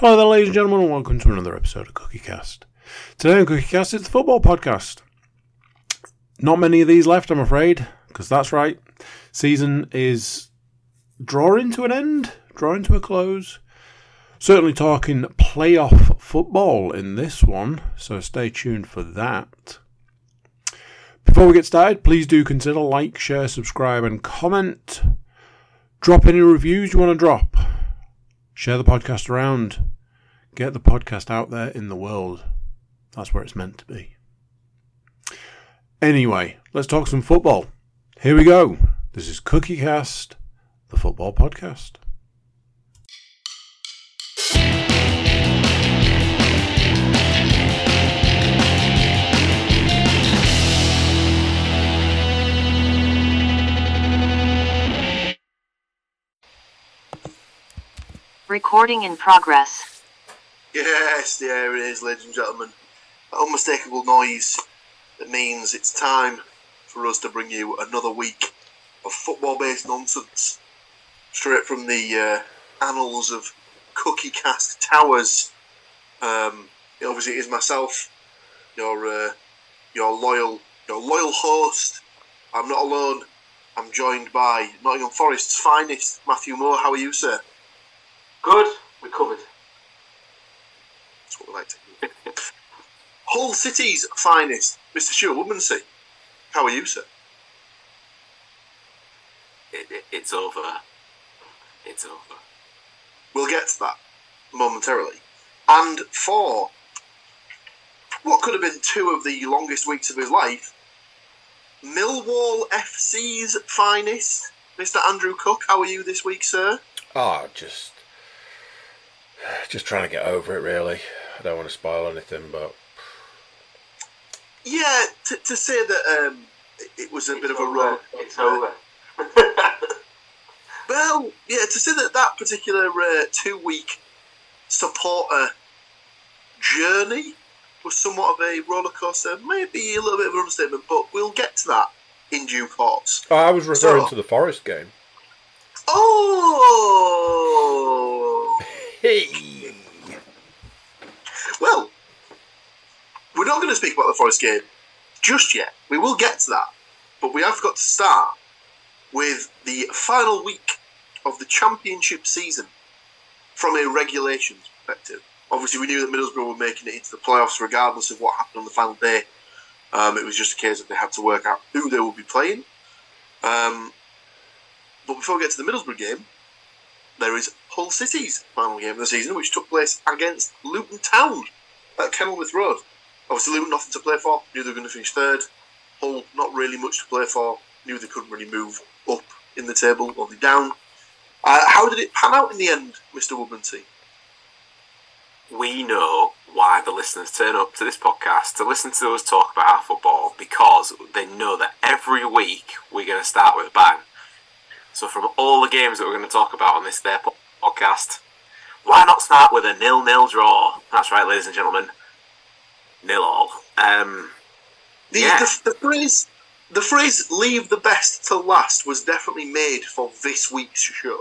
Hello there, ladies and gentlemen, and welcome to another episode of Cookie Cast. Today on Cookie Cast, it's the football podcast. Not many of these left, I'm afraid, because that's right. Season is drawing to an end, drawing to a close. Certainly talking playoff football in this one, so stay tuned for that. Before we get started, please do consider like, share, subscribe, and comment. Drop any reviews you want to drop. Share the podcast around. Get the podcast out there in the world. That's where it's meant to be. Anyway, let's talk some football. Here we go. This is Cookie Cast, the football podcast. Recording in progress. Yes, there it is, ladies and gentlemen. That unmistakable noise that means it's time for us to bring you another week of football based nonsense straight from the uh, annals of Cookie Cast Towers. Um, obviously, it is myself, your, uh, your, loyal, your loyal host. I'm not alone. I'm joined by Nottingham Forest's finest, Matthew Moore. How are you, sir? Good, we covered. That's what we like to hear. Hull City's finest, Mr. Stuart Woodmansey. How are you, sir? It, it, it's over. It's over. We'll get to that momentarily. And for what could have been two of the longest weeks of his life, Millwall FC's finest, Mr. Andrew Cook. How are you this week, sir? Oh, just just trying to get over it, really. I don't want to spoil anything, but Yeah, to, to say that um, it- it was a bit of a over. road. It's over. Well, yeah, to say that that particular uh, two-week supporter journey was somewhat of a roller coaster, maybe a little bit of an understatement, but we'll get to that in due course. oh, I was referring So- to the Forest game. Oh, Hey, well, we're not going to speak about the Forest game just yet. We will get to that, but we have got to start with the final week of the championship season from a regulations perspective. Obviously, we knew that Middlesbrough were making it into the playoffs regardless of what happened on the final day. Um, it was just a case that they had to work out who they would be playing. Um, but before we get to the Middlesbrough game, there is Hull City's final game of the season, which took place against Luton Town at Kenilworth Road. Obviously, Luton nothing to play for, knew they were going to finish third. Hull not really much to play for, knew they couldn't really move up in the table, only down. Uh, how did it pan out in the end, Mr. Woodmansey? we know why the listeners turn up to this podcast to listen to us talk about our football because they know that every week we're going to start with a bang. So, from all the games that we're going to talk about on this their podcast, why not start with a nil-nil draw? That's right, ladies and gentlemen, nil all. Um, The, Yeah. the, the phrase the phrase "leave the best to last" was definitely made for this week's show.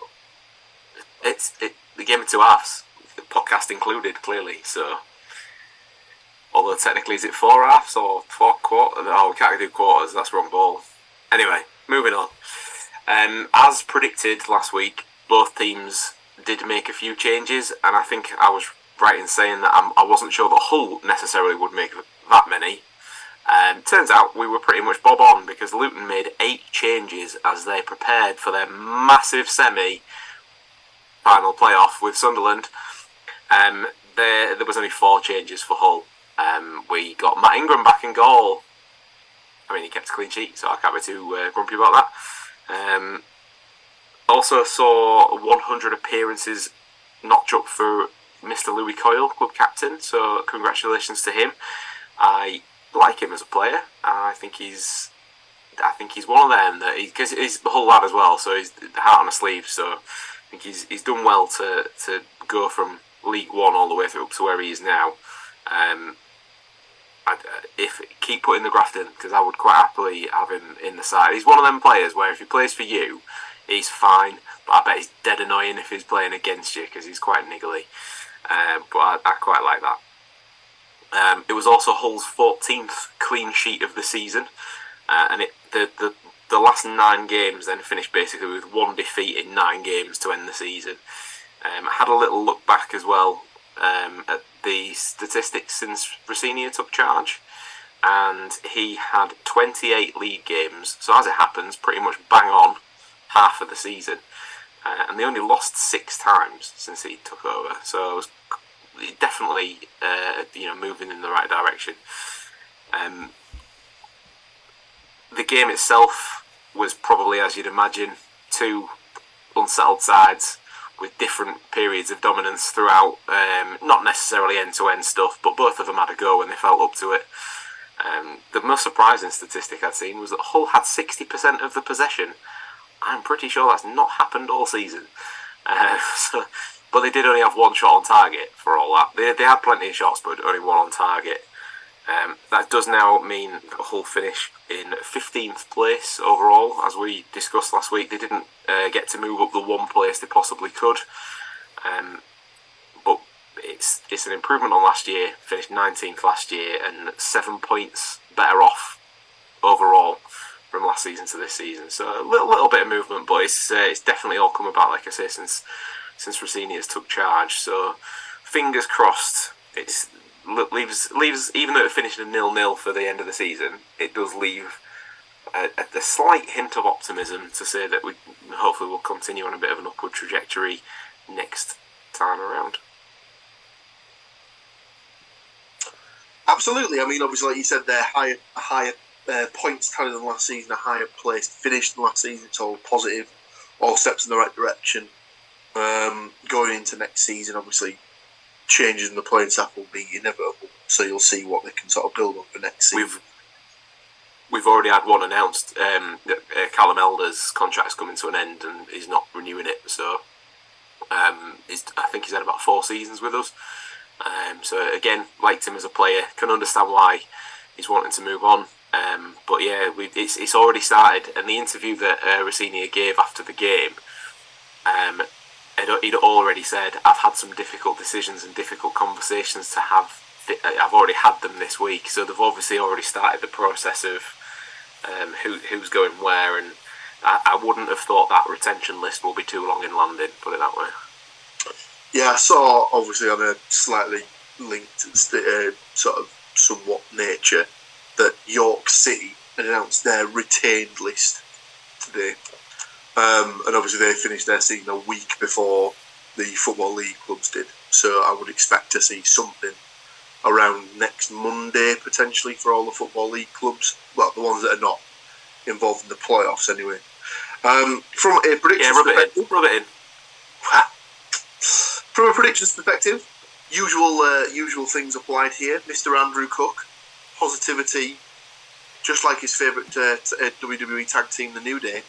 it's it, the game of two halves, the podcast included, clearly. So, although technically, is it four halves or four quarters? Oh, we can't do quarters. That's wrong ball. Anyway, moving on. Um, as predicted last week, both teams did make a few changes, and I think I was right in saying that I'm, I wasn't sure that Hull necessarily would make that many. Um, turns out we were pretty much bob on because Luton made eight changes as they prepared for their massive semi final playoff with Sunderland. Um, there, there was only four changes for Hull. Um, we got Matt Ingram back in goal. I mean, he kept a clean sheet, so I can't be too uh, grumpy about that. Um, also saw 100 appearances notch up for Mr. Lewie Coyle, club captain. So congratulations to him. I like him as a player. I think he's, I think he's one of them that because he's the whole lad as well. So he's heart on the sleeve. So I think he's he's done well to to go from League One all the way through up to where he is now. Um, I'd, uh, if keep putting the graft in because I would quite happily have him in the side. He's one of them players where if he plays for you, he's fine. But I bet he's dead annoying if he's playing against you because he's quite niggly. um, but I, I, quite like that. Um, it was also Hull's 14th clean sheet of the season, uh, and it the, the the last nine games then finished basically with one defeat in nine games to end the season. Um, I had a little look back as well um, at the statistics since Rosenior took charge, and he had 28 league games. So as it happens, pretty much bang on half of the season, uh, and they only lost six times since he took over. So it was definitely uh, you know moving in the right direction. Um, the game itself was probably, as you'd imagine, two unsettled sides with different periods of dominance throughout. Um, not necessarily end to end stuff, but both of them had a go when they felt up to it. Um, the most surprising statistic I'd seen was that Hull had 60% of the possession. I'm pretty sure that's not happened all season. Uh, so, but they did only have one shot on target for all that. They, they had plenty of shots, but only one on target. Um, that does now mean a Hull finish in 15th place overall. As we discussed last week, they didn't uh, get to move up the one place they possibly could. Um, but it's it's an improvement on last year. Finished 19th last year and seven points better off overall from last season to this season. So a little little bit of movement, but it's uh, it's definitely all come about, like I say, since since Rosenior has took charge. So fingers crossed. It's leaves leaves even though it finished a nil nil for the end of the season, it does leave a, a, slight hint of optimism to say that we hopefully will continue on a bit of an upward trajectory next time around. Absolutely. I mean, obviously, like you said, they're higher, higher uh, points tally than last season, a higher place finished than last season. It's all positive, all steps in the right direction. Um, going into next season, obviously, changes in the playing staff will be inevitable. So you'll see what they can sort of build on for next season. We've we've already had one announced. Um, that uh, Callum Elder's contract's coming to an end and he's not renewing it. So um, I think he's had about four seasons with us. Um, so again, liked him as a player. Can understand why he's wanting to move on. Um, but yeah, we, it's it's already started. And the interview that uh, gave after the game, um, he'd already said, I've had some difficult decisions and difficult conversations to have. I've already had them this week, so they've obviously already started the process of um, who who's going where, and I, I, wouldn't have thought that retention list will be too long in London, Put it that way. Yeah, I saw obviously on a slightly linked uh, sort of somewhat nature that York City announced their retained list today. Um, and obviously, they finished their season a week before the Football League clubs did. So I would expect to see something around next Monday potentially for all the Football League clubs. Well, the ones that are not involved in the playoffs anyway. Um, from a predictions yeah, perspective. Rub it in. from a predictions perspective, usual uh, usual things applied here. Mr. Andrew Cook, positivity, just like his favourite uh, uh WWE tag team, the New Day.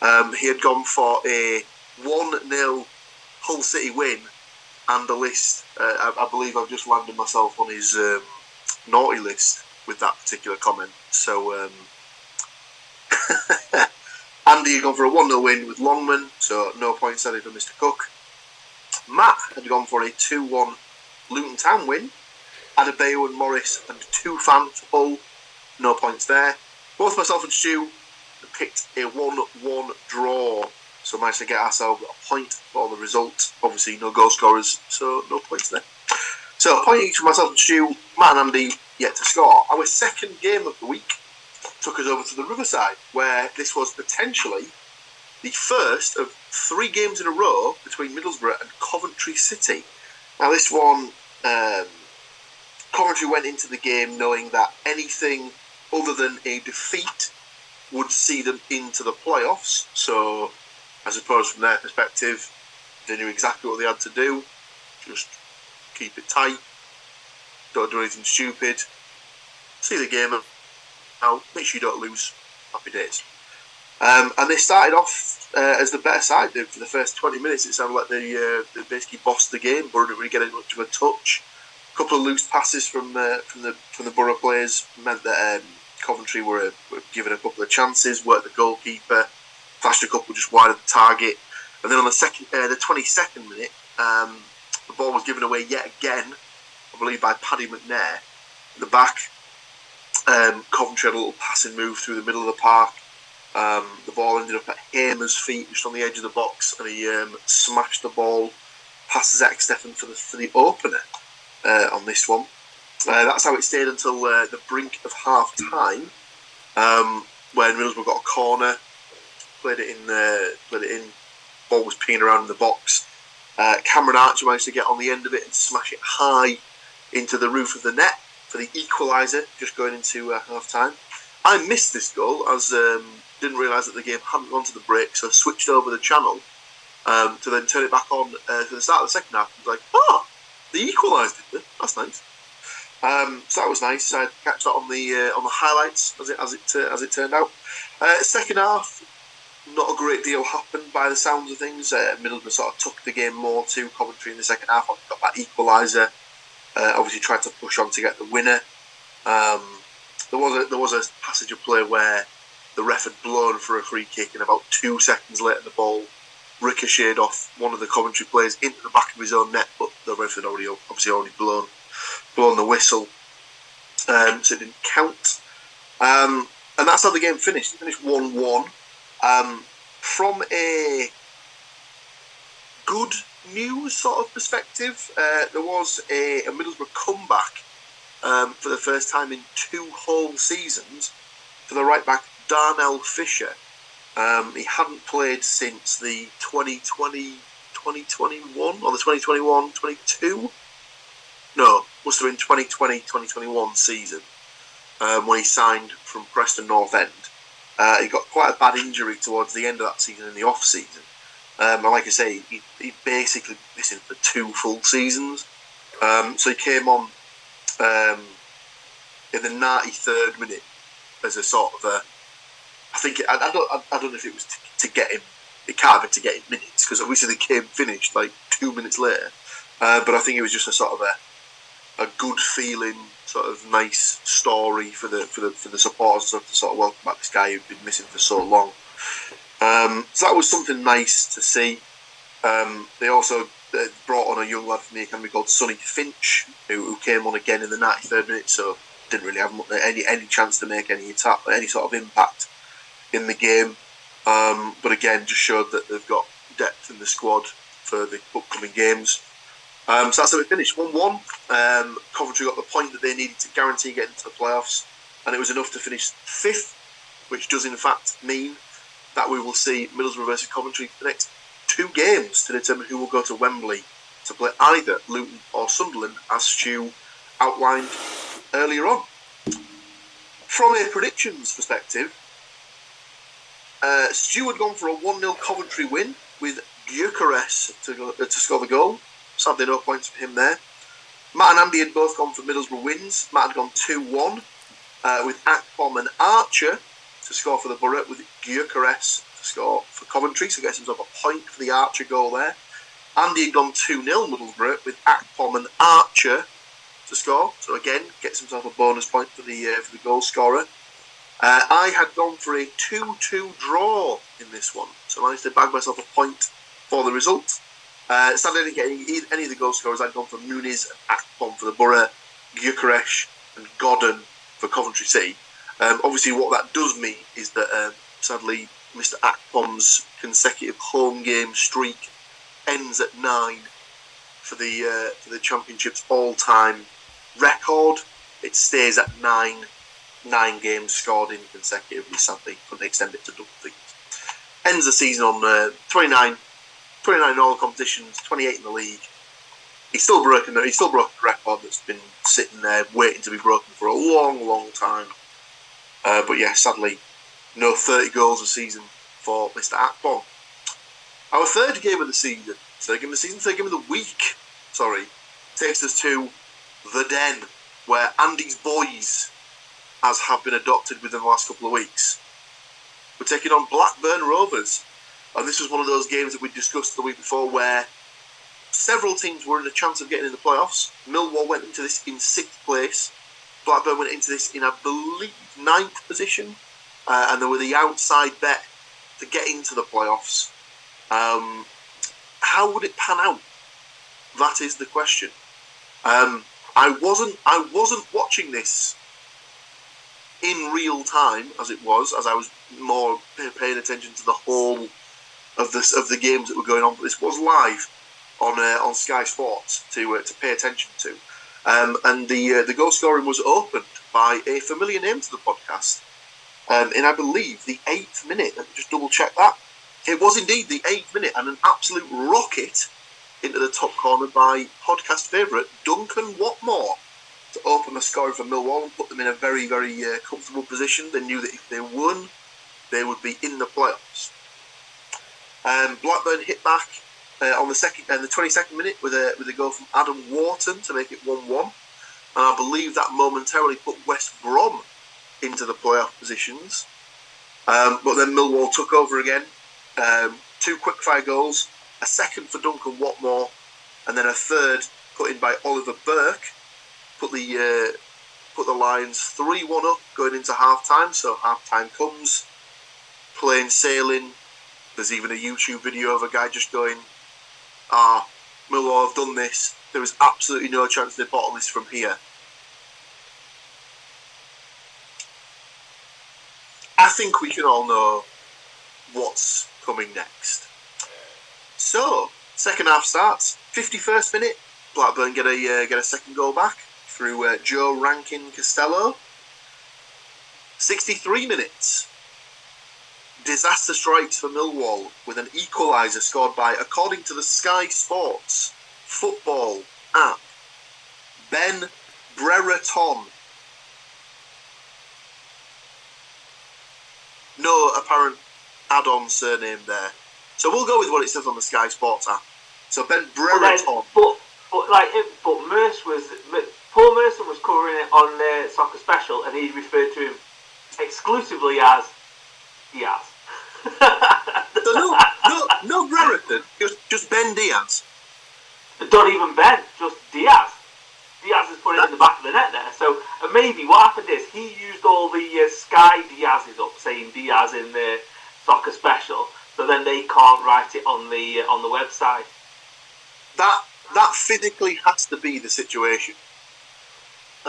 Um, he had gone for a 1 0 Hull City win and a list. Uh, I, I, believe I've just landed myself on his um, naughty list with that particular comment. So, um, Andy had gone for a 1 0 win with Longman, so no points added for Mr. Cook. Matt had gone for a 2 1 Luton Town win. Adebayo and Morris and two fans all, no points there. Both myself and Stu picked a 1 1 draw. So managed to get ourselves a point for the result. Obviously, no goal scorers, so no points there. So a point each for myself and Stu, Matt and Andy yet to score. Our second game of the week took us over to the Riverside, where this was potentially the first of three games in a row between Middlesbrough and Coventry City. Now, this one, um, Coventry went into the game knowing that anything other than a defeat would see them into the playoffs. So, I suppose from their perspective, they knew exactly what they had to do. Just keep it tight. Don't do anything stupid. See the game out. Make sure you don't lose. Happy days. Um, and they started off uh, as the better side. For the first 20 minutes, it sounded like they, uh, they basically bossed the game. Boro didn't really get much of a touch. A couple of loose passes from uh, from the from the Boro players meant that um, Coventry were, were given a couple of chances, worked the goalkeeper, flashed a couple just wide of the target, and then on the second, uh, the twenty second minute, um, The ball was given away yet again, I believe, by Paddy McNair. The back, um, Coventry had a little passing move through the middle of the park. Um, the ball ended up at Hamer's feet, just on the edge of the box, and he um, smashed the ball past Zach Steffen for the, for the opener uh, on this one. Uh, that's how it stayed until uh, the brink of half time, um, when Middlesbrough got a corner, played it in, uh, played it in, ball was pinging around in the box. Uh, Cameron Archer managed to get on the end of it and smash it high into the roof of the net for the equaliser, just going into uh, half time. I missed this goal as um, didn't realise that the game hadn't gone to the break, so I switched over the channel um, to then turn it back on uh, for the start of the second half. I was like, oh, they equalised it. That's nice. Um, so that was nice. I catch that on the uh, on the highlights as it as it uh, as it turned out. Uh, second half, not a great deal happened by the sounds of things. Uh, Middlesbrough sort of took the game more to Coventry in the second half. Got that equaliser. Uh, obviously, tried to push on to get the winner. Um, there was a there was a passage of play where the ref had blown for a free kick, and about two seconds later, the ball ricocheted off one of the Coventry players into the back of his own net, but the ref had already obviously already blown blown the whistle, um, so it didn't count. Um, and that's how the game finished. It finished one one. Um, from a good news sort of perspective, uh, there was a, a Middlesbrough comeback um, for the first time in two whole seasons for the right back Darnell Fisher. Um, he hadn't played since the 2020 2021 or the 2021 22 no must have been 2020 2021 season um, when he signed from Preston North End uh, he got quite a bad injury towards the end of that season in the off season um, and like I say he, he basically missing for two full seasons um, so he came on um, in the 93rd minute as a sort of a I think I, I don't I, don't know if it was to, to get him. It can't have been to get him minutes because obviously the game finished like two minutes later. Uh, but I think it was just a sort of a a good feeling, sort of nice story for the for the for the supporters to sort of welcome back this guy who'd been missing for so long. Um, so that was something nice to see. Um, they also brought on a young lad from the academy called Sonny Finch, who, who came on again in the 93rd minute, so didn't really have any any chance to make any attack, any sort of impact in the game. Um, but again, just showed that they've got depth in the squad for the upcoming games. Um, so that's how it finished 1 1. Um, Coventry got the point that they needed to guarantee getting to the playoffs, and it was enough to finish fifth, which does in fact mean that we will see Middlesbrough versus Coventry for the next two games to determine who will go to Wembley to play either Luton or Sunderland, as Stu outlined earlier on. From a predictions perspective, uh, Stu had gone for a 1 0 Coventry win with Gyökeres to, uh, to score the goal. Sadly, no points for him there. Matt and Andy had both gone for Middlesbrough wins. Matt had gone 2 1 uh, with Akpom and Archer to score for the Boro, with Gyökeres to score for Coventry, so gets himself a point for the Archer goal there. Andy had gone 2 0 Middlesbrough with Akpom and Archer to score, so again gets himself a bonus point for the uh, for the goal scorer. Uh, I had gone for a 2 2 draw in this one, so I managed to bag myself a point for the result. Uh, sadly, I didn't get any, any of the goal scorers. I'd gone for Muniz and Akpom for the Boro, Gyökeres and Godden for Coventry City. Um, obviously, what that does mean is that um, sadly, Mr. Akpom's consecutive home game streak ends at nine for the uh, for the championship's all-time record. It stays at nine nine games scored in consecutively. Sadly, couldn't extend it to double figures. Ends the season on uh, 29, 29 in all competitions, 28 in the league. He's still broken. He's still broken a record that's been sitting there waiting to be broken for a long, long time. Uh, but yeah, sadly, no 30 goals a season for Mr. Akpom. Our third game of the season, third game of the season, third game of the week, sorry, takes us to the Den, where Andy's boys as have been adopted within the last couple of weeks. We're taking on Blackburn Rovers. And this was one of those games that we discussed the week before where several teams were in a chance of getting in the playoffs. Millwall went into this in sixth place. Blackburn went into this in, I believe, ninth position. Uh, and they were the outside bet to get into the playoffs. Um, how would it pan out? That is the question. Um, I wasn't I wasn't watching this in real time as it was, as I was more paying attention to the whole of this of the games that were going on. But this was live on uh, on Sky Sports to uh, to pay attention to, um, and the uh, the goal scoring was opened by a familiar name to the podcast, um, in I believe the eighth minute. Let me just double check that. It was indeed the eighth minute, and an absolute rocket into the top corner by podcast favourite Duncan Watmore to open the scoring for Millwall and put them in a very, very uh, comfortable position. They knew that if they won, they would be in the playoffs. Um, Blackburn hit back uh, on the second and uh, the 22nd minute with a with a goal from Adam Wharton to make it 1-1, and I believe that momentarily put West Brom into the playoff positions. Um, but then Millwall took over again. Um, two quick-fire goals, a second for Duncan Watmore, and then a third put in by Oliver Burke put the uh, put the Lions three one up going into half time. So half time comes, plain sailing. There's even a YouTube video of a guy just going, "Ah, Millwall have done this. There is absolutely no chance they bottle this from here." I think we can all know what's coming next. So, second half starts. 51st minute, Blackburn get a uh, get a second goal back through uh, Joe Rankin Costello. 63 minutes. Disaster strikes for Millwall with an equaliser scored by, according to the Sky Sports football app, Ben Brereton. No apparent add on surname there. So we'll go with what it says on the Sky Sports app. So Ben Brereton. But, but, like, but Merse was Paul Merson was covering it on the Soccer Special, and he referred to him exclusively as Diaz. So no, no, no Brereton, just just Ben Diaz. Not even Ben, just Diaz. Diaz is putting it in the back of the net there. So uh, maybe what happened is he used all the uh, Sky Diazes up, saying Diaz in the Soccer Special, so then they can't write it on the uh, on the website. That that physically has to be the situation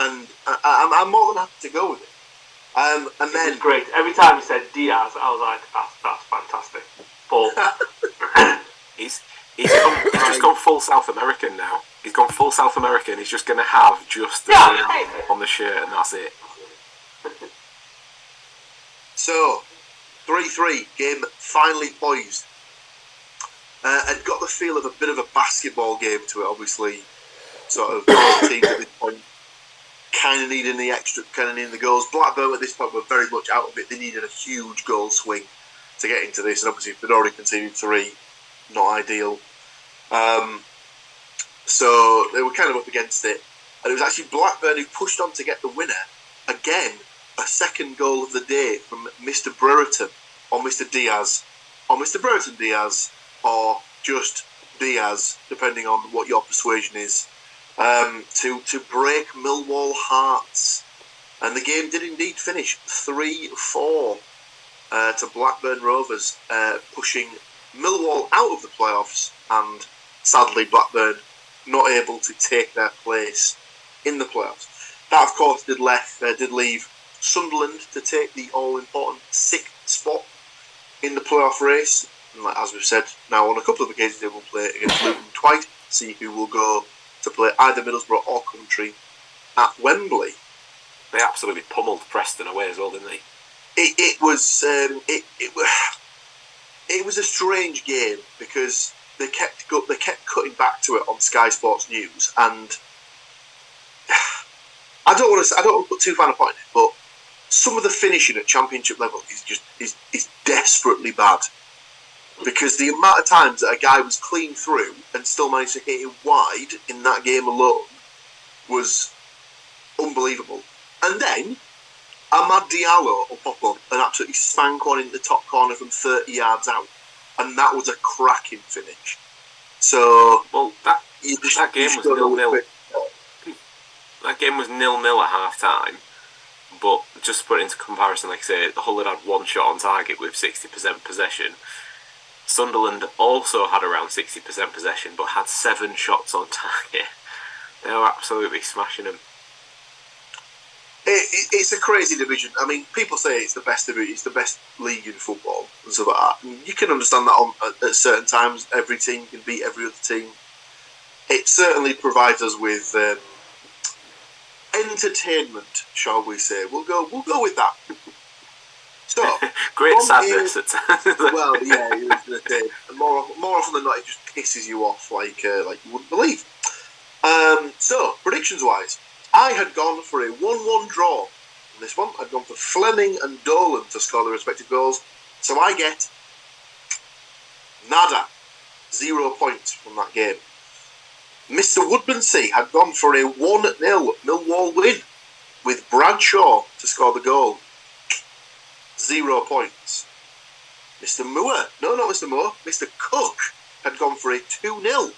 and I, am more than happy to go with it. Um, and then great. Every time he said Diaz, I was like, that's, that's fantastic. Paul, he's he's, gone, he's just gone full South American now. He's gone full South American. He's just going to have just the yeah, on the shirt, and that's it. so, three-three game finally poised. Uh, and got the feel of a bit of a basketball game to it. Obviously, sort of teams at this point kind of needing the extra, kind of needing the goals. Blackburn at this point were very much out of it. They needed a huge goal swing to get into this, and obviously they'd already conceded three, not ideal. Um, so they were kind of up against it, and it was actually Blackburn who pushed on to get the winner. Again, a second goal of the day from Mr. Brereton or Mr. Diaz, or Mr. Brereton Diaz, or just Diaz, depending on what your persuasion is um, to to break Millwall hearts, and the game did indeed finish three four uh, to Blackburn Rovers, uh, pushing Millwall out of the playoffs, and sadly Blackburn not able to take their place in the playoffs. That, of course, did left uh, did leave Sunderland to take the all important sixth spot in the playoff race. And as we've said now on a couple of occasions, they will play against Luton twice. See who will go to play either Middlesbrough or Coventry at Wembley. They absolutely pummeled Preston away as well, didn't they? It, it was um, it, it it was a strange game because they kept go, they kept cutting back to it on Sky Sports News, and I don't want to I don't want to put too fine a point in it, but some of the finishing at Championship level is just is, is desperately bad because the amount of times that a guy was clean through and still managed to hit it wide in that game alone was unbelievable. And then Amad Diallo will pop up and absolutely spank one in the top corner from 30 yards out. And that was a cracking finish. So, well, that, just, that game was nil nil. That game was nil nil at half time. But just to put it into comparison, like I say, Hull had had one shot on target with 60% possession Sunderland also had around 60% possession but had seven shots on target. They were absolutely smashing them. It, it, it's a crazy division. I mean, people say it's the best division, it's the best league in football and like that. And you can understand that on, at, at certain times. Every team can beat every other team. It certainly provides us with um, entertainment, shall we say? We'll go. We'll go with that. So, Great from sadness times. well, yeah, was gonna say, more more often than not, it just pisses you off like uh, like you wouldn't believe. Um, so predictions wise, I had gone for a one-one draw. In this one, I'd gone for Flemming and Dolan to score their respective goals. So I get nada, zero points from that game. Mr. Woodmansey had gone for a 1 0 Millwall win with Bradshaw to score the goal. Zero points. Mr. Moore, no, not Mr. Moore, Mr. Cook had gone for a 2 0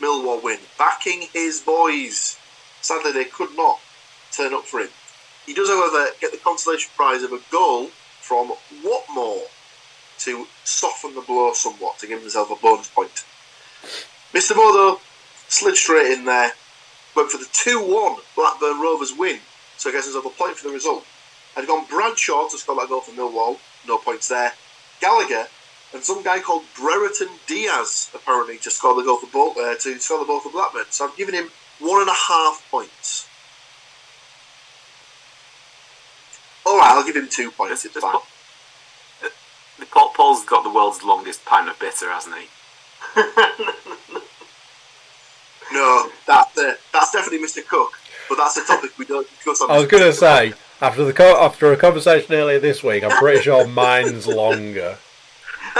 Millwall win, backing his boys. Sadly, they could not turn up for him. He does, however, get the consolation prize of a goal from Watmore to soften the blow somewhat, to give himself a bonus point. Mr. Moore, though, slid straight in there, went for the 2 1 Blackburn Rovers win, so he gets himself a point for the result. Had gone Bradshaw to score that goal for Millwall, no points there. Gallagher and some guy called Brereton Diaz apparently to score the goal for Bol- uh, to score the goal for Blackburn. So I've given him one and a half points. All right, I'll give him two points. It's fine. the Paul, Paul's got the world's longest pint of bitter, hasn't he? No, that uh, that's definitely Mr. Cook, but that's a topic we don't discuss on. I was going to say after the co- after a conversation earlier this week, I'm pretty sure mine's longer.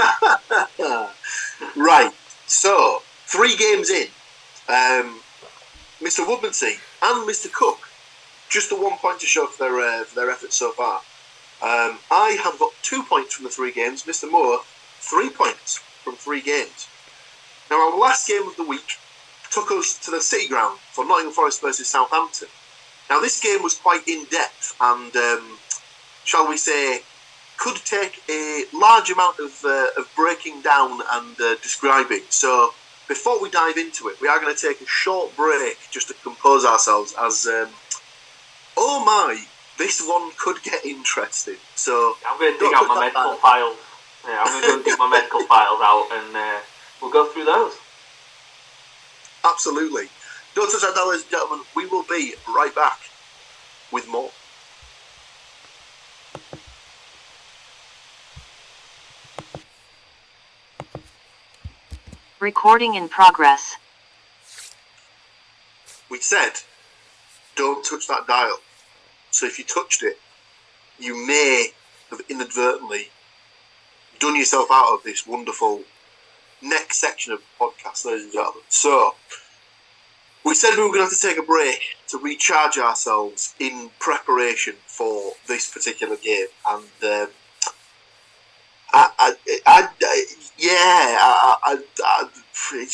right. So three games in, um, Mr. Woodmansey and Mr. Cook, just the one point to show for their uh, for their efforts so far. Um, I have got two points from the three games. Mr. Moore, three points from three games. Now our last game of the week took us to the City Ground for Nottingham Forest versus Southampton. Now this game was quite in depth and, um, shall we say, could take a large amount of, uh, of breaking down and uh, describing. So before we dive into it, we are going to take a short break just to compose ourselves. As um, oh my, this one could get interesting. So I'm going to dig out my medical files. Yeah, I'm going to go and dig my medical files out, and uh, we'll go through those. absolutely, don't touch that, ladies and gentlemen. We will be right back with more. Recording in progress. we said, don't touch that dial. So if you touched it, you may have inadvertently done yourself out of this wonderful next section of the podcast, ladies and gentlemen. So we said we were going to have to take a break to recharge ourselves in preparation for this particular game, and um, I, I, I, I, yeah, I, I,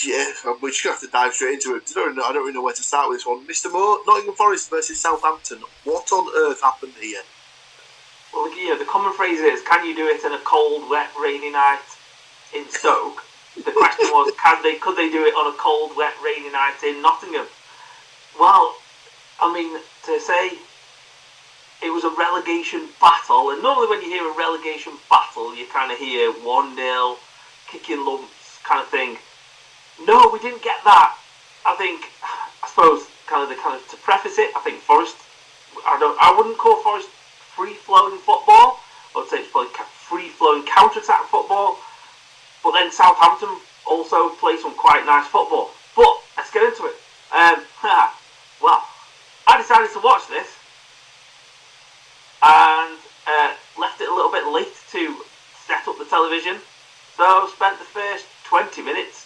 yeah, we're just going to have to dive straight into it. I don't, know, I don't really know where to start with this one. Mr. Moore, Nottingham Forest versus Southampton. What on earth happened here? Well, yeah, the common phrase is, can you do it in a cold, wet, rainy night in Stoke? The question was, can they, could they do it on a cold, wet, rainy night in Nottingham? Well, I mean, to say it was a relegation battle, and normally when you hear a relegation battle, you kind of hear 1 0, kicking lumps kind of thing. No, we didn't get that. I think, I suppose, kind of the kind of to preface it, I think Forest. I don't. I wouldn't call Forest free flowing football. I would say it's probably free flowing counter attack football. But then Southampton also play some quite nice football. But let's get into it. Um, well, I decided to watch this and uh, left it a little bit late to set up the television. So I spent the first 20 minutes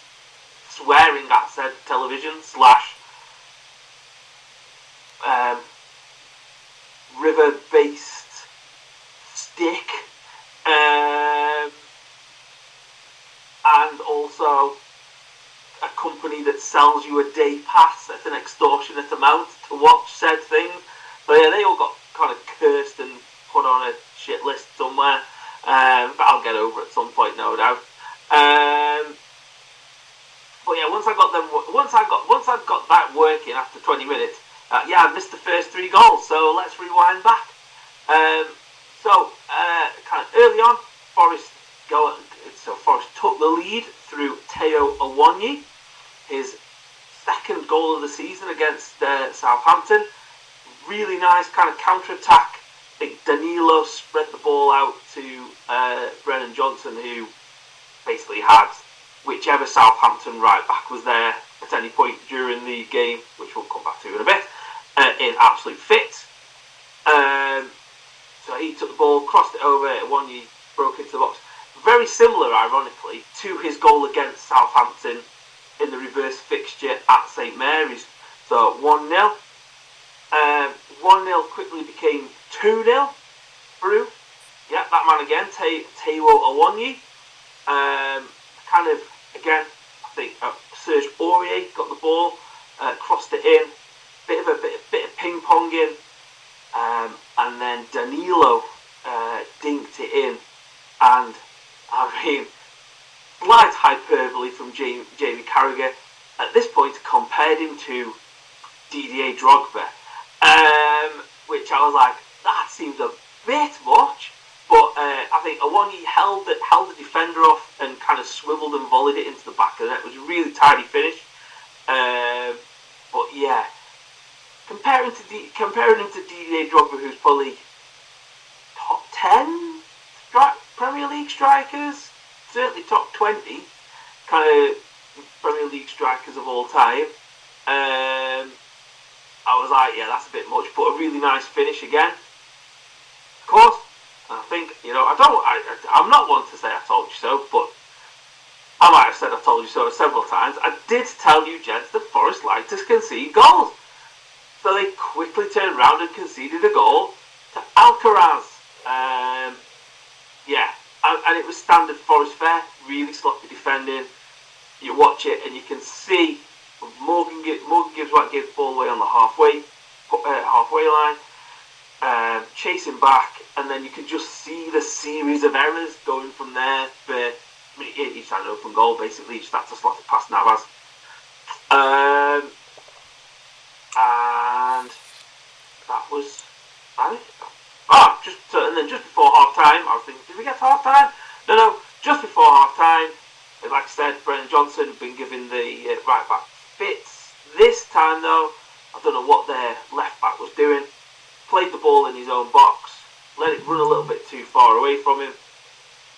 swearing at said television slash um, river based stick um, and also a company that sells you a day pass at an extortionate amount to watch said things. But yeah, they all got kind of cursed and put on a shit list somewhere. Um, but I'll get over it at some point, no doubt. Um, but yeah, once I got them, once I got once I got that working after 20 minutes, uh, yeah, I missed the first three goals. So let's rewind back. Um, so uh, kind of early on, Forest So Forest took the lead through Taiwo Awoniyi, his second goal of the season against uh, Southampton. Really nice kind of counter attack. I think Danilo spread the ball out to uh, Brennan Johnson, who basically had whichever Southampton right back was there at any point during the game, which we'll come back to in a bit, uh, in absolute fit. Um, so he took the ball, crossed it over, one he broke into the box. Very similar, ironically, to his goal against Southampton in the reverse fixture at St Mary's. So 1 0. Um, 1 0 quickly became 2 0 through. Yeah, that man again, Taiwo Awoniyi. Um, kind of, again, I think uh, Serge Aurier got the ball, uh, crossed it in. Bit of a bit, bit of ping ponging. Um, and then Danilo uh, dinked it in. And I mean, slight hyperbole from Jamie, Jamie Carragher. At this point, compared him to Didier Drogba, um, which I was like, that seems a bit much. But uh, I think Awoniyi held the, held the defender off and kind of swiveled and volleyed it into the back of the net. It was a really tidy finish. Um, but yeah, comparing to D, comparing him to Didier Drogba, who's probably top ten Premier League strikers, certainly top twenty, kind of Premier League strikers of all time. Um, I was like, yeah, that's a bit much, but a really nice finish again. Of course, I think you know I don't. I, I'm not one to say I told you so, but I might have said I told you so several times. I did tell you, gents, that Forest to concede goals. So they quickly turned around and conceded a goal to Alcaraz. Um, yeah, and, and, it was standard Forest fare, really sloppy defending. You watch it and you can see Morgan, Morgan gives what gives ball away on the halfway uh, halfway line, um, chasing back, and then you can just see the series of errors going from there. But I mean, each had an open goal basically. Just had to slot it past Navas. Um, and that was that and then just before half time, I was thinking, did we get to half time? No, no, just before half time, like I said, Brennan Johnson had been given the uh, right back fits. This time though, I don't know what their left back was doing. Played the ball in his own box, let it run a little bit too far away from him.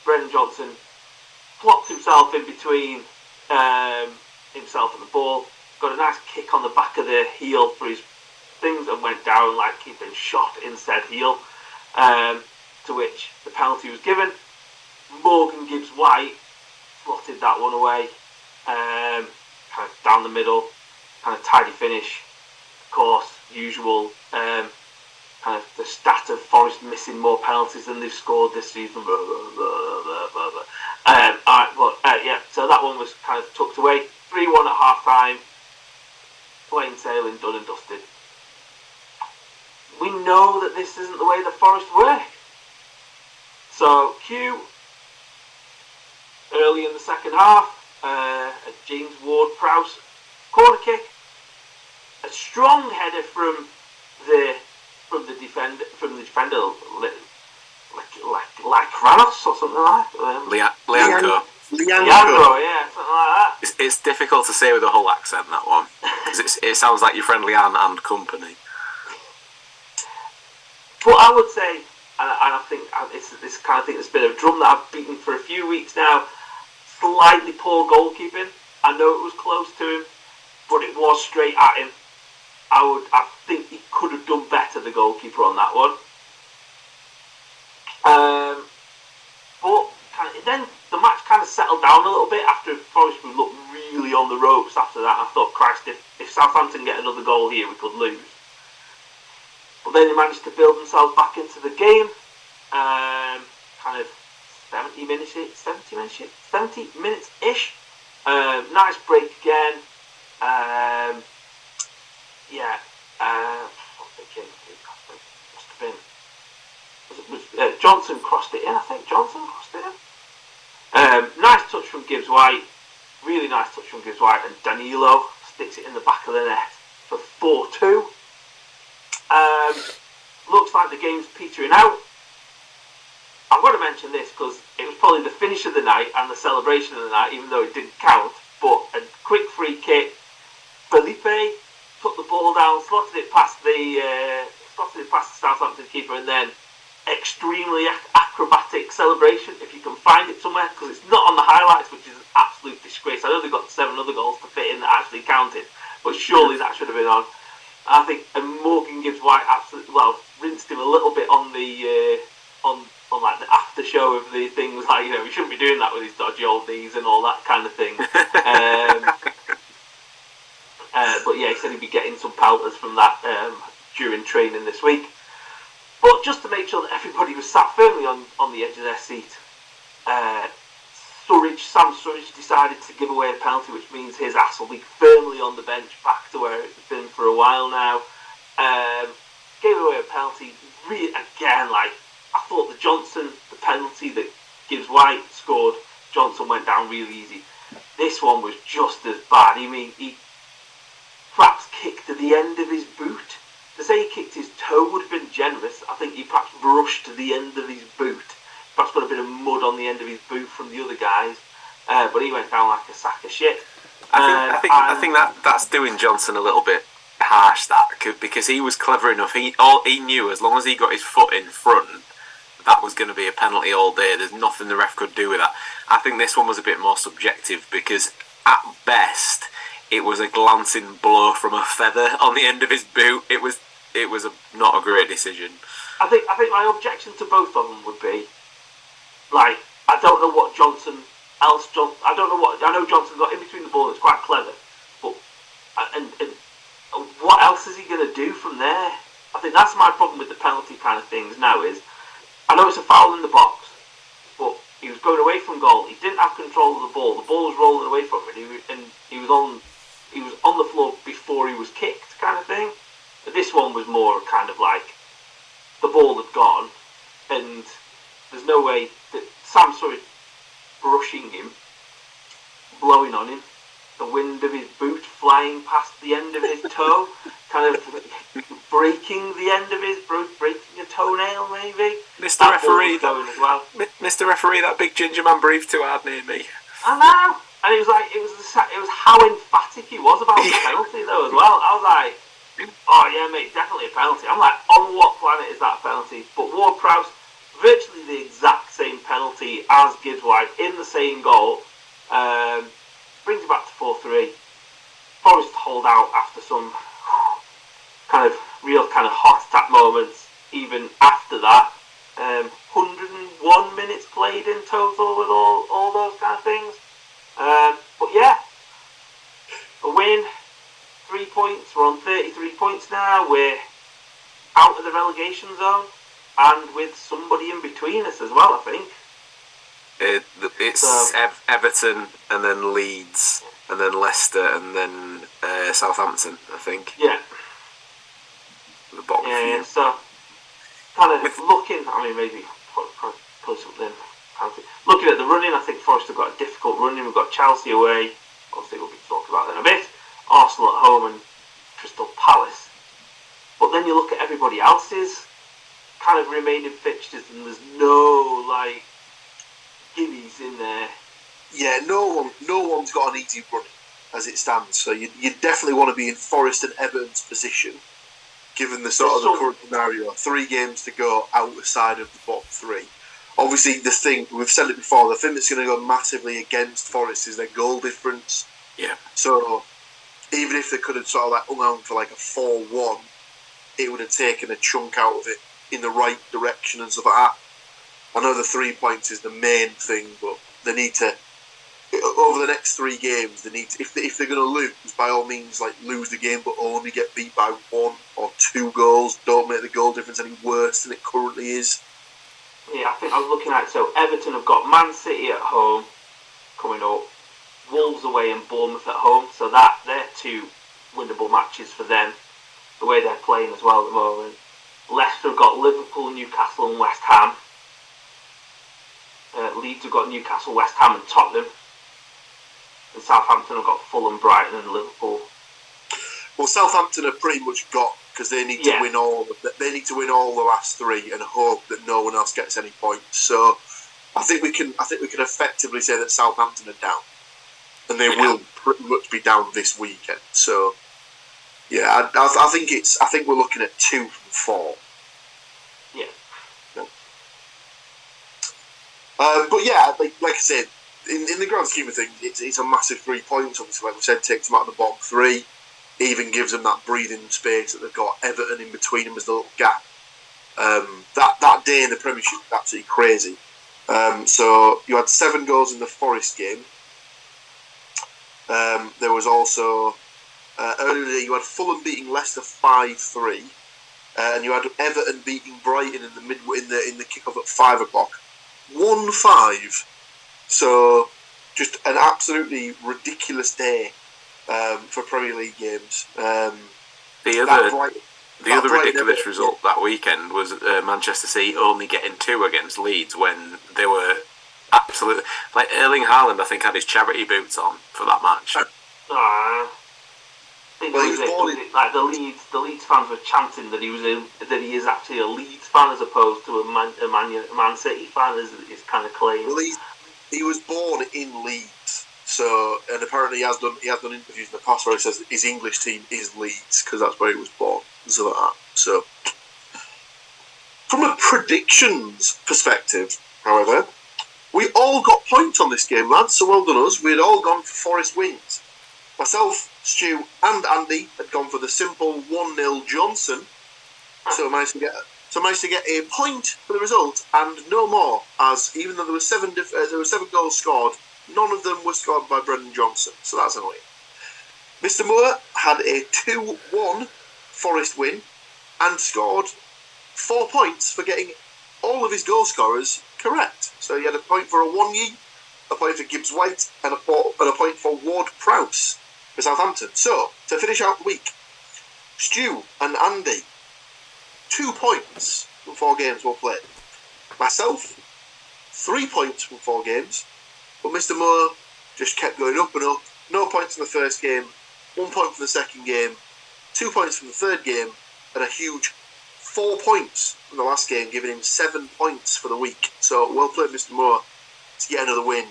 Brennan Johnson plopped himself in between um, himself and the ball, got a nice kick on the back of the heel for his things and went down like he'd been shot in said heel. Um, to which the penalty was given. Morgan Gibbs White slotted that one away, um, kind of down the middle, kind of tidy finish. Of course, usual um, kind of the stat of Forest missing more penalties than they've scored this season. Blah, blah, blah, um, all right, but uh, yeah, so that one was kind of tucked away. 3 1 at half time plain sailing, done and dusted. We know that this isn't the way the Forest work. So Q early in the second half, uh, a James Ward-Prowse corner kick, a strong header from the from the defender from the defender like like like Kranos or something like that. Um, Lyanco. Lyanco. Leandro, yeah, something like that. It's, it's difficult to say with a whole accent that one. 'Cause it's, it sounds like your friend Leanne and company. But I would say, and I, think it's this kind of thing that's been a drum that I've beaten for a few weeks now. Slightly poor goalkeeping. I know it was close to him, but it was straight at him. I would, I think he could have done better, the goalkeeper on that one. Um, but then the match kind of settled down a little bit after Forest looked really on the ropes after that. I thought, Christ, if, if Southampton get another goal here, we could lose. But then they managed to build themselves back into the game. Um, kind of 70 minutes, 70 minutes, 70 minutes ish. Um, nice break again. Um, yeah. Uh? Must have been. Was it, was, uh, Johnson crossed it in. I think Johnson crossed it in. Um, nice touch from Gibbs White, really nice touch from Gibbs White, and Danilo sticks it in the back of the net for 4 2. Um, looks like the game's petering out. I've got to mention this because it was probably the finish of the night and the celebration of the night, even though it didn't count. But a quick free kick. Felipe took the ball down, slotted it past the uh, slotted it past the Southampton keeper, and then extremely ac- acrobatic celebration. If you can find it somewhere, because it's not on the highlights, which is an absolute disgrace. I know they got seven other goals to fit in that actually counted, but surely that should have been on. I think and Morgan Gibbs White absolutely well rinsed him a little bit on the uh, on on like the after show of the things like you know he shouldn't be doing that with his dodgy old knees and all that kind of thing. um, uh, but yeah, he said he'd be getting some pelters from that um, during training this week. But just to make sure that everybody was sat firmly on, on the edge of their seat, uh, Surridge, Sam Surridge decided to give away a penalty, which means his ass will be firmly on the bench, back to where it's been for a while now. Um, gave away a penalty, really, again, like, I thought the Johnson, the penalty that Gibbs White scored, Johnson went down really easy. This one was just as bad. I mean, he perhaps kicked to the end of his boot. To say he kicked his toe would have been generous. I think he perhaps brushed to the end of his boot. Perhaps got a bit of mud on the end of his boot from the other guys. Uh, but he went down like a sack of shit. I think, Um, I think, I think that that's doing Johnson a little bit harsh. That because he was clever enough. He all he knew as long as he got his foot in front, that was going to be a penalty all day. There's nothing the ref could do with that. I think this one was a bit more subjective because at best it was a glancing blow from a feather on the end of his boot. It was it was a, not a great decision. I think I think my objection to both of them would be like I don't know what Johnson else John I don't know what I know Johnson got in between the ball. It's quite clever, but uh, and, and what else is he going to do from there? I think that's my problem with the penalty kind of things now. Is I know it's a foul in the box, but he was going away from goal. He didn't have control of the ball. The ball was rolling away from him, and he, and he was on he was on the floor before he was kicked, kind of thing. But this one was more kind of like the ball had gone, and there's no way that Sam Surrey brushing him, blowing on him, the wind of his boot flying past the end of his toe, kind of breaking the end of his breaking a toenail maybe. Mr. That Referee, going as well. Mr. Referee, that big ginger man breathed too hard near me. I know. And it was like it was the it was how emphatic he was about the penalty though as well. I was like, oh yeah, mate, definitely a penalty. I'm like, on what planet is that a penalty? But Ward Prowse, virtually the exact same penalty as Gibbs White in the same goal, um, brings it back to four three. Forest hold out after some kind of real kind of heart attack moments. Even after that, um, 101 minutes played in total with all all those kind of things. Um, but yeah, a win, three points. We're on 33 points now. We're out of the relegation zone, and with somebody in between us as well. I think. It, it's So- Ev- Everton and then Leeds and then Leicester and then uh, Southampton. I think Yeah, the bottom yeah. few. So, kind of With- looking. I mean, maybe put, put, put something. Looking at the running, I think Forest have got a difficult running. We've got Chelsea away. Obviously, we'll be talking about that in a bit. Arsenal at home and Crystal Palace. But then you look at everybody else's kind of remaining fixtures, and there's no like gimmies in there. Yeah, no one, no one's got an easy run as it stands. So you, you definitely want to be in Forest and Everton's position, given the sort of the current scenario. Three games to go outside of the bottom three. Obviously, the thing we've said it before. The thing that's going to go massively against Forest is their goal difference. Yeah. So even if they could have sort of like hung on for like a four-one, it would have taken a chunk out of it in the right direction and stuff like that. I know the three points is the main thing, but they need to over the next three games. They need to, if they, if they're going to lose, by all means, like lose the game, but only get beat by one or two goals. Don't make the goal difference any worse than it currently is. Yeah, I think I was looking at so Everton have got Man City at home coming up, Wolves away and Bournemouth at home. So that they're two winnable matches for them. The way they're playing as well at the moment. Leicester have got Liverpool, Newcastle, and West Ham. Uh, Leeds have got Newcastle, West Ham, and Tottenham. And Southampton have got Fulham, Brighton, and Liverpool. Well, Southampton have pretty much got because they need to win all. They need to win all the last three and hope that no one else gets any points. So, I think we can. I think we can effectively say that Southampton are down, and they Yeah. will pretty much be down this weekend. So, yeah, I, I, I think it's. I think we're looking at two four. Yeah. Um, but yeah, like, like I said, in, in the grand scheme of things, it's, it's a massive three points. Obviously, like we said, takes them out of the bottom three. Even gives them that breathing space that they've got Everton in between them as the little gap. Um, that that day in the Premiership was absolutely crazy. Um, so you had seven goals in the Forest game. Um, there was also uh, earlier you had Fulham beating Leicester five three, uh, and you had Everton beating Brighton in the mid in the in the kickoff at five o'clock one five. So just an absolutely ridiculous day um, for Premier League games. Um, The other Brighton- the other Brighton ridiculous Everton- result that weekend was uh, Manchester City only getting two against Leeds when they were absolutely like Erling Haaland. I think had his charity boots on for that match. Uh, I think Well, he was was a- born in- like the Leeds, the Leeds fans were chanting that he was a, that he is actually a Leeds fan as opposed to a Man, a Man, a Man City fan, is, is kind of claimed. Well, he, he was born in Leeds, so and apparently he has done he has done interviews in the past where he says his English team is Leeds because that's where he was born stuff like that. So, from a predictions perspective, however, we all got points on this game, lads. So well done us. We had all gone for Forest wins. Myself, Stu, and Andy had gone for the simple one 0 Johnson. So I managed to get so managed to get a point for the result and no more. As even though there were seven uh, there were seven goals scored, none of them were scored by Brennan Johnson. So that's annoying. Mr. Moore had a two-one Forest win and scored four points for getting all of his goal scorers correct. So he had a point for a one a point for Gibbs White, and a, po- and a point for Ward Prowse for Southampton. So to finish out the week, Stu and Andy two points from four games well played. Myself, three points from four games. But Mr. Moore just kept going up and up. No points in the first game, one point from the second game, two points from the third game, and a huge four points from the last game, giving him seven points for the week. So well played, Mr. Moore, to get another win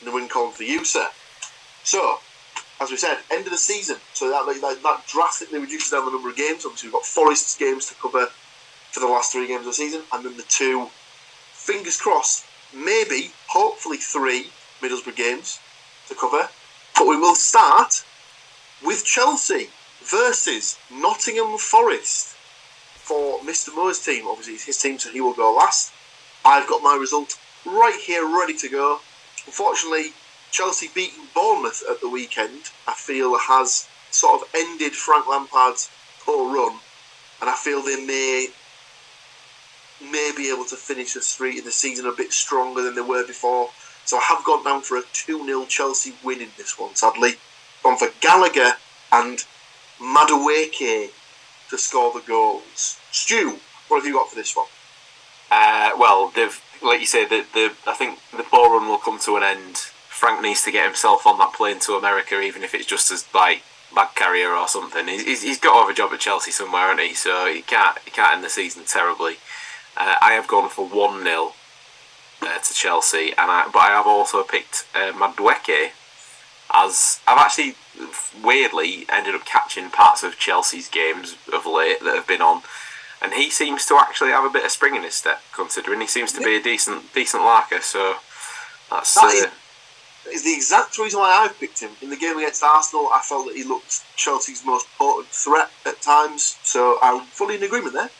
in the win column for you, sir. So, as we said, end of the season. So that, that, that drastically reduces down the number of games. Obviously, we've got Forest's games to cover for the last three games of the season, and then the two, fingers crossed, maybe, hopefully three Middlesbrough games to cover. But we will start with Chelsea versus Nottingham Forest for Mr. Moore's team. Obviously, it's his team, so he will go last. I've got my result right here, ready to go. Unfortunately, Chelsea beating Bournemouth at the weekend, I feel, has sort of ended Frank Lampard's poor run, and I feel they may may be able to finish the street in the season a bit stronger than they were before. So I have gone down for a 2 0 Chelsea win in this one, sadly. Gone for Gallagher and Madueke to score the goals. Stu, what have you got for this one? Uh, well, they've like you said, the, the I think the ball run will come to an end. Frank needs to get himself on that plane to America, even if it's just as like bag carrier or something. He's, he's got to have a job at Chelsea somewhere, hasn't he? So he can't he can't end the season terribly. Uh, I have gone for one 0 uh, to Chelsea, and I, but I have also picked uh, Madueke as I've actually weirdly ended up catching parts of Chelsea's games of late that have been on, and he seems to actually have a bit of spring in his step, considering he seems to be a decent decent larker. So that's That is- uh, Is the exact reason why I've picked him. In the game against Arsenal, I felt that he looked Chelsea's most potent threat at times, so I'm fully in agreement there.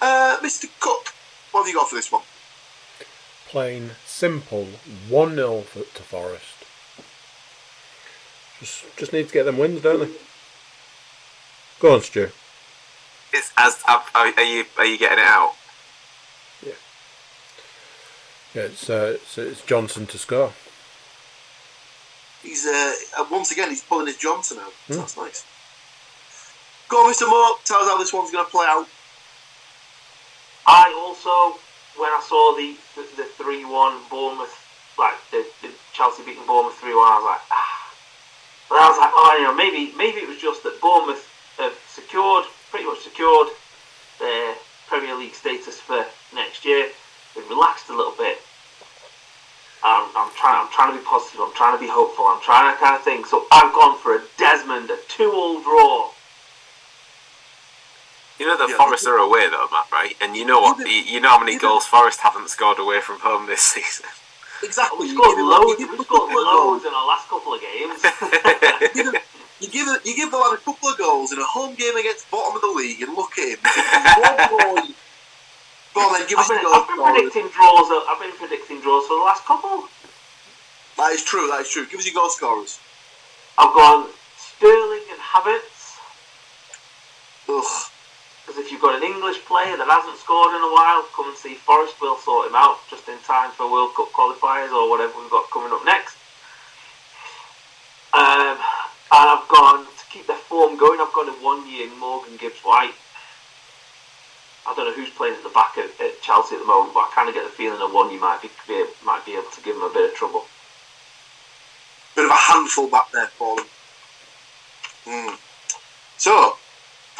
Uh, Mr. Cook, what have you got for this one? Plain, simple, 1 0 to Forest. Just, just need to get them wins, don't they? Go on, Stu. it's, as are, are you are you getting it out? Yeah, it's, uh, it's, it's Johnson to score. He's uh, once again he's pulling his Johnson out. So That's nice. Go on, Mr. Moore. Tell us how this one's going to play out. I also when I saw the the three one Bournemouth, like the, the Chelsea beating Bournemouth three one, I was like, ah. But I was like, oh, you know, maybe maybe it was just that Bournemouth have secured, pretty much secured their Premier League status for next year. They've relaxed a little bit. I'm trying. I'm trying to be positive. I'm trying to be hopeful. I'm trying to kind of think. So I've gone for a Desmond, a two-all draw. You know the Yeah. Forest are away though, Matt, right? And you know what? You, you know how many goals Forest haven't scored away from home this season. Exactly. We You scored give him- loads. you give him We a scored couple of goals. loads in our last couple of games. You give, him- you give him- you give the lad a couple of goals in a home game against bottom of the league, and look at him. One. Go on then, give I've us the been, goal. I've been predicting draws. I've been predicting draws for the last couple. That is true. That is true. Give us your goal scorers. I've gone Sterling and Havertz. Ugh. Because if you've got an English player that hasn't scored in a while, come and see Forest. We'll sort him out just in time for World Cup qualifiers or whatever we've got coming up next. Um, and I've gone to keep their form going. I've gone a one-year Morgan Gibbs White. I don't know who's playing at the back at, Chelsea at the moment, but I kind of get the feeling that one year might be might be able to give him a bit of trouble. Bit of a handful back there for them. Hmm. So,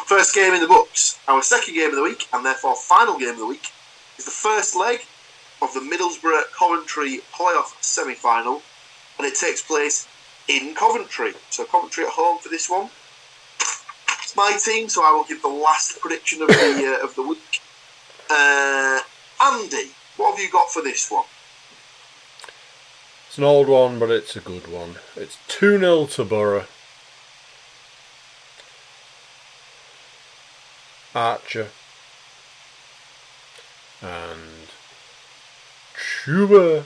first game in the books. Our second game of the week, and therefore final game of the week, is the first leg of the Middlesbrough Coventry playoff semi final, and it takes place in Coventry. So, Coventry at home for this one. It's my team, so I will give the last prediction of the, uh, of the week. Uh, Andy, what have you got for this one? It's an old one, but it's a good one. It's 2 0 to Boro. Archer. And. Chuba.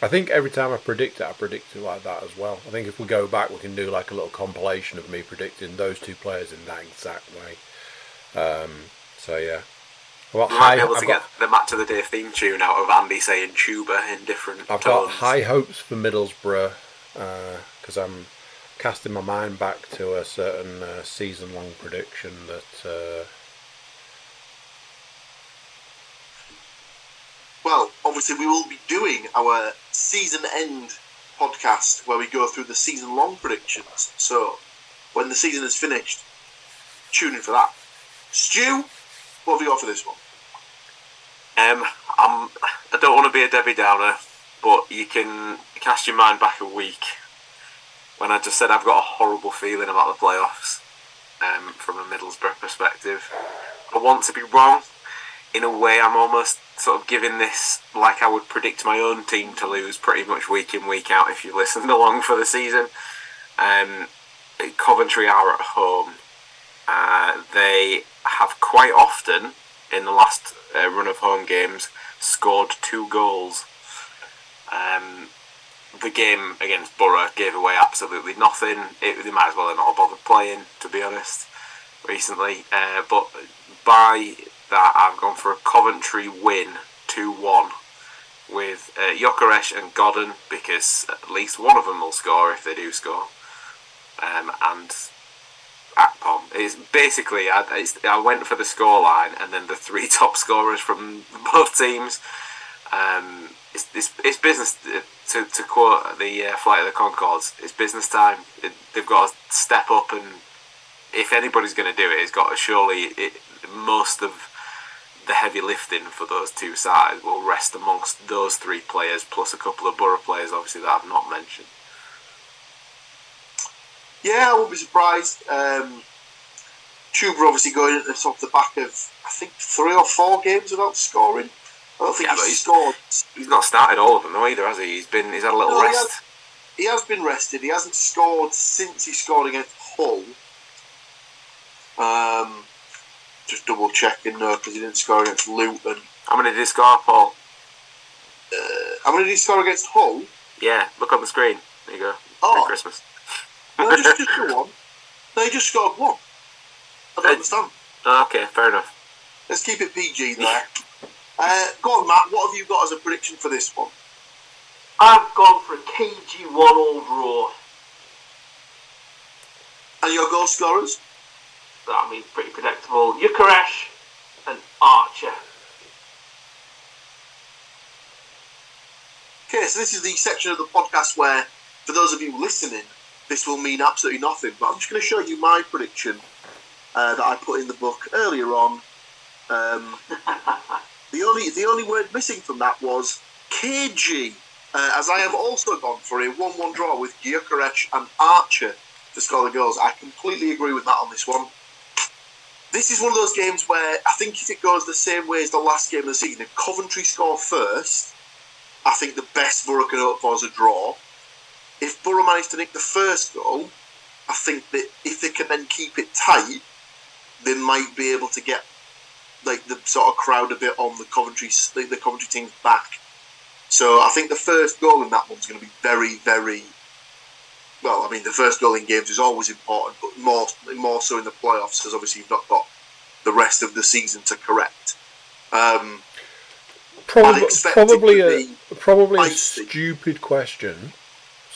I think every time I predict it, I predict it like that as well. I think if we go back, we can do like a little compilation of me predicting those two players in that exact way. Um, so yeah. Well, You might be able to I've get got- the Match of the Day theme tune out of Andy saying tuba in different I've got high hopes for Middlesbrough because I'm casting my mind back to a certain uh, season-long prediction that uh, Well, obviously, we will be doing our season end podcast where we go through the season long predictions. So, when the season is finished, tune in for that. Stu, what have you got for this one? Um, I'm, I don't want to be a Debbie Downer, but you can cast your mind back a week when I just said I've got a horrible feeling about the playoffs um, from a Middlesbrough perspective. I want to be wrong. In a way, I'm almost sort of giving this like I would predict my own team to lose pretty much week in, week out if you listened along for the season. Um, Coventry are at home. Uh, they have quite often in the last uh, run of home games scored two goals. Um, the game against Boro gave away absolutely nothing. It, they might as well have not bothered playing, to be honest, recently. Uh, but by that, I've gone for a Coventry win 2 1 with uh, Gyökeres and Godden because at least one of them will score if they do score. Um, and Akpom. It's basically I, it's, I went for the scoreline and then the three top scorers from both teams. Um, it's, it's, it's business to, to quote the uh, flight of the Conchords. It's business time. It, they've got to step up and if anybody's going to do it, it's got to surely it, most of the heavy lifting for those two sides will rest amongst those three players plus a couple of Boro players, obviously that I've not mentioned. Yeah, I won't be surprised. Um, Chuba obviously going at this off the back of, I think, three or four games without scoring. I don't think Yeah, he's he's- scored. He's not started all of them though either, has he? He's been he's had a little No, he rest. He has been rested. He hasn't scored since he scored against Hull. Um, just double checking now because he didn't score against Luton. How many did he score, Paul? Uh, how many did he score against Hull? Yeah, look on the screen. There you go. Oh. Merry Christmas. They just, just got one. They just got one. I don't uh, understand. Oh, okay, fair enough. Let's keep it PG there. uh, go on, Matt. What have you got as a prediction for this one? I've gone for a KG1 all draw. And your goal scorers? I mean, pretty predictable. Gyökeres and Archer. Okay, so this is the section of the podcast where, for those of you listening, this will mean absolutely nothing. But I'm just going to show you my prediction uh, that I put in the book earlier on. Um, the only the only word missing from that was KG, uh, as I have also gone for a 1-1 draw with Gyökeres and Archer to score the goals. I completely agree with that on this one. This is one of those games where I think if it goes the same way as the last game of the season, if Coventry score first, I think the best Boro can hope for is a draw. If Boro manage to nick the first goal, I think that if they can then keep it tight, they might be able to get like the sort of crowd a bit on the Coventry the, Coventry team's back. So I think the first goal in that one's going to be very, very well. I mean, the first goal in games is always important, but more more so in the playoffs because obviously you've not got the rest of the season to correct. Um, Probably, probably a probably a stupid question.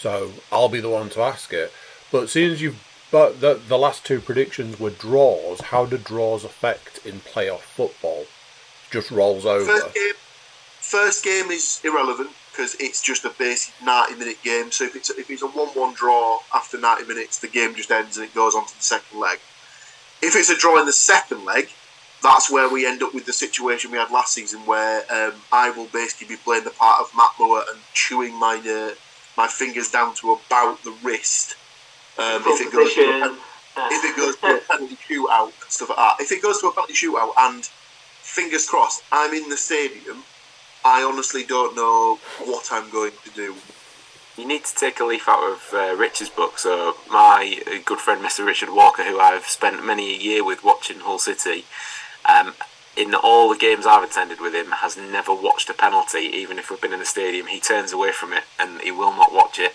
So I'll be the one to ask it. But since you've but the the last two predictions were draws, how do draws affect in playoff football? Just rolls over. First game, first game is irrelevant because it's just a basic ninety-minute game. So if it's if it's a one-one draw after ninety minutes, the game just ends and it goes on to the second leg. If it's a draw in the second leg, that's where we end up with the situation we had last season, where um, I will basically be playing the part of Matt Moore and chewing my uh, my fingers down to about the wrist. Um, if it goes to a pen- Position. if it goes to a penalty shootout and stuff like that. If it goes to a penalty shootout and fingers crossed, I'm in the stadium, I honestly don't know what I'm going to do. You need to take a leaf out of uh, Richard's book. So my uh, good friend Mr. Richard Walker, who I've spent many a year with watching Hull City, um, in all the games I've attended with him, has never watched a penalty. Even if we've been in the stadium, he turns away from it and he will not watch it.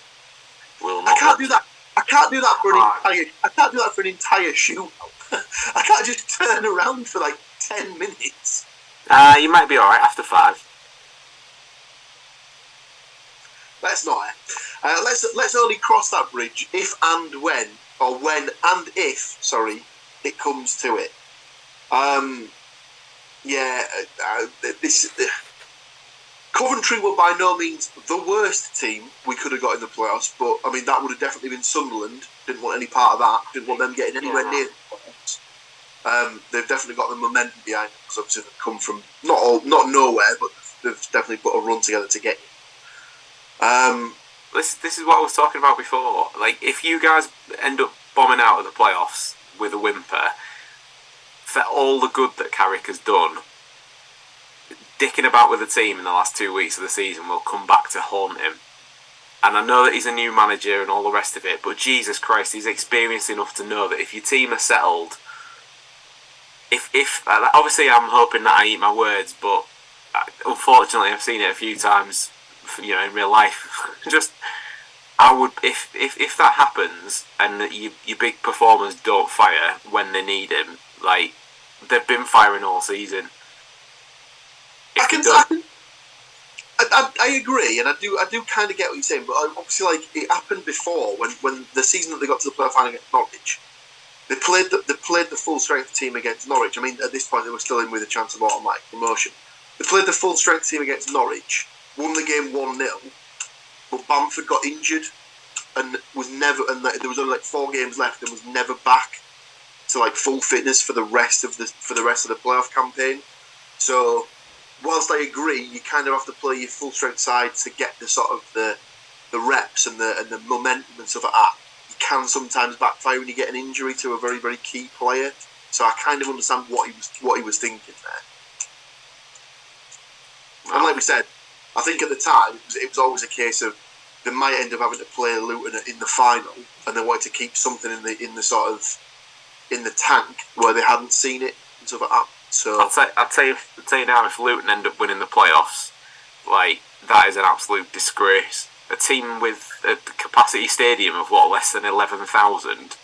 Will not. I can't do that. I can't do that for an entire. I can't do that for an entire shootout. I can't just turn around for like ten minutes. Uh, you might be all right after five. Let's not. Uh, let's let's only cross that bridge if and when, or when and if, sorry, it comes to it. Um, yeah, uh, uh, this uh, Coventry were by no means the worst team we could have got in the playoffs, but I mean that would have definitely been Sunderland. Didn't want any part of that. Didn't want them getting anywhere Yeah. near the playoffs. Um, they've definitely got the momentum behind them because obviously they've come from not all, not nowhere, but they've definitely put a run together to get. here. Um, This this is what I was talking about before. Like if you guys end up bombing out of the playoffs with a whimper, for all the good that Carrick has done, dicking about with the team in the last two weeks of the season will come back to haunt him. And I know that he's a new manager and all the rest of it, but Jesus Christ, he's experienced enough to know that if your team are settled, if if obviously I'm hoping that I eat my words, but unfortunately I've seen it a few times, you know, in real life. Just I would if if if that happens and you, your big performers don't fire when they need him, like they've been firing all season. I can, I, can I, I, agree, and I do, I do kind of get what you're saying. But obviously, like it happened before when, when the season that they got to the playoff final against Norwich, they played the, they played the full strength team against Norwich. I mean, at this point, they were still in with a chance of automatic promotion. They played the full strength team against Norwich, won the game one 0 but Bamford got injured and was never, and there was only like four games left, and was never back to like full fitness for the rest of the for the rest of the playoff campaign. So whilst I agree, you kind of have to play your full strength side to get the sort of the the reps and the and the momentum and stuff like that. You can sometimes backfire when you get an injury to a very very key player. So I kind of understand what he was what he was thinking there. And like we said, I think at the time it was, it was always a case of they might end up having to play Luton in the final, and they wanted to keep something in the in the sort of in the tank where they hadn't seen it that. So I'll, tell, I'll tell you, I'll tell you now, if Luton end up winning the playoffs, like that is an absolute disgrace. A team with a capacity stadium of what less than eleven thousand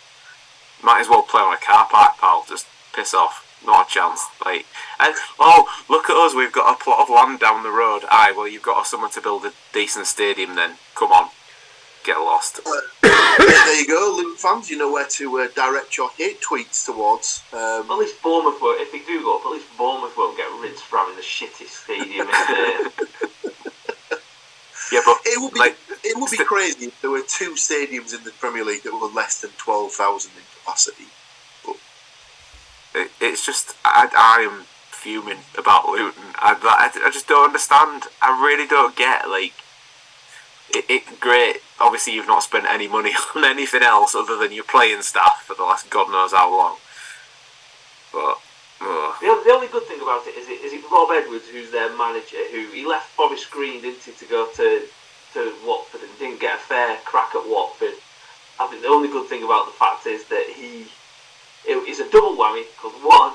might as well play on a car park, pal. Just piss off. Not a chance. Like, and, oh, look at us. We've got a plot of land down the road. Aye, well, you've got somewhere to build a decent stadium. Then come on, get lost. there you go, Luton fans. You know where to uh, direct your hate tweets towards. Um, At least Bournemouth won't, if they do go up, at least Bournemouth won't get rinsed for having the shittest stadium in the. Yeah, but It would be like, it would be crazy if there were two stadiums in the Premier League that were less than twelve thousand in capacity. it, it's just I, I am fuming about Luton. I, I, I just don't understand. I really don't get like it, it. Great. Obviously, you've not spent any money on anything else other than your playing staff for the last God knows how long. But oh, The, the only good thing about it is it is it Rob Edwards who's their manager who he left Forest Green didn't he to go to to Watford and didn't get a fair crack at Watford. I think the only good thing about the fact is that he it is a double whammy because one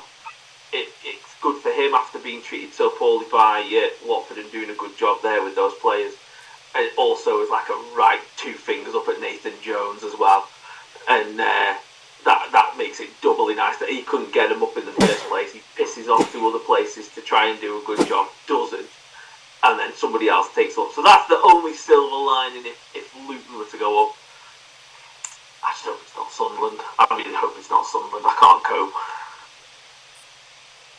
it, it's good for him after being treated so poorly by uh, Watford and doing a good job there with those players. And it also is like a right two fingers up at Nathan Jones as well, and uh, that that makes it doubly nice that he couldn't get him up in the first place. He pisses off to other places to try and do a good job, doesn't, and then somebody else takes up. So that's the only silver lining if, if Luton were to go up. I just hope it's not Sunderland. I really hope it's not Sunderland. I can't cope.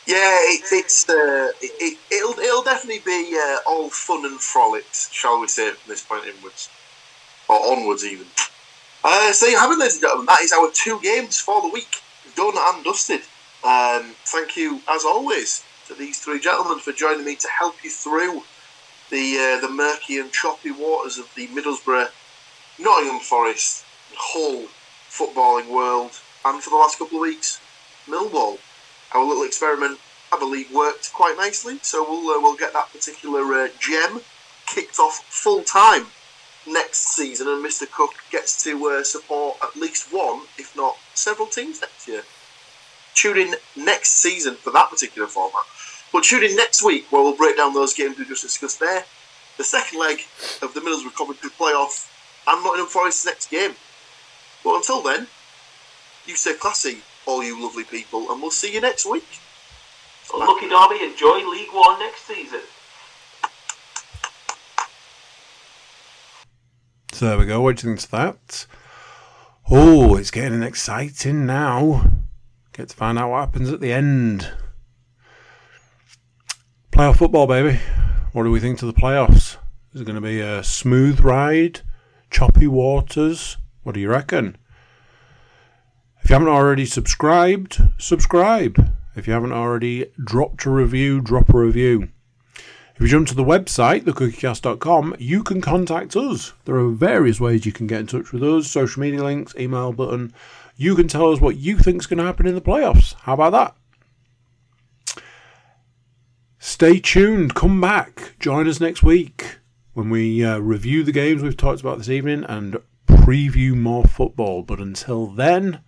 Yeah, it, it's uh, it, it'll it'll definitely be uh, all fun and frolics, shall we say, from this point inwards or onwards even. Uh, so you have it, ladies and gentlemen. That is our two games for the week, done and dusted. Um, thank you, as always, to these three gentlemen for joining me to help you through the uh, the murky and choppy waters of the Middlesbrough, Nottingham Forest, Hull footballing world, and for the last couple of weeks, Millwall our little experiment, I believe, worked quite nicely. So we'll uh, we'll get that particular uh, gem kicked off full time next season, and Mr. Cook gets to uh, support at least one, if not several teams next year. Tune in next season for that particular format. But tune in next week where we'll break down those games we just discussed there. The second leg of the Middlesbrough Coventry playoff and Nottingham Forest's next game. But until then, you stay classy, all you lovely people, and we'll see you next week. Lucky Derby, enjoy League One next season. So there we go. What do you think to that? Oh, it's getting exciting now. Get to find out what happens at the end. Playoff football, baby. What do we think to the playoffs? Is it going to be a smooth ride? Choppy waters? What do you reckon? If you haven't already subscribed, subscribe. If you haven't already dropped a review, drop a review. If you jump to the website, thecookiecast.com, you can contact us. There are various ways you can get in touch with us social media links, email button. You can tell us what you think is going to happen in the playoffs. How about that? Stay tuned. Come back. Join us next week when we uh, review the games we've talked about this evening and preview more football. But until then,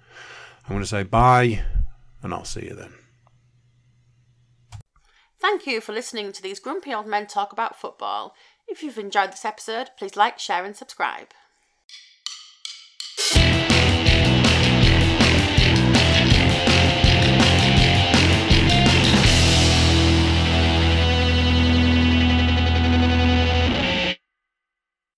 I'm going to say bye and I'll see you then. Thank you for listening to these grumpy old men talk about football. If you've enjoyed this episode, please like, share, and subscribe.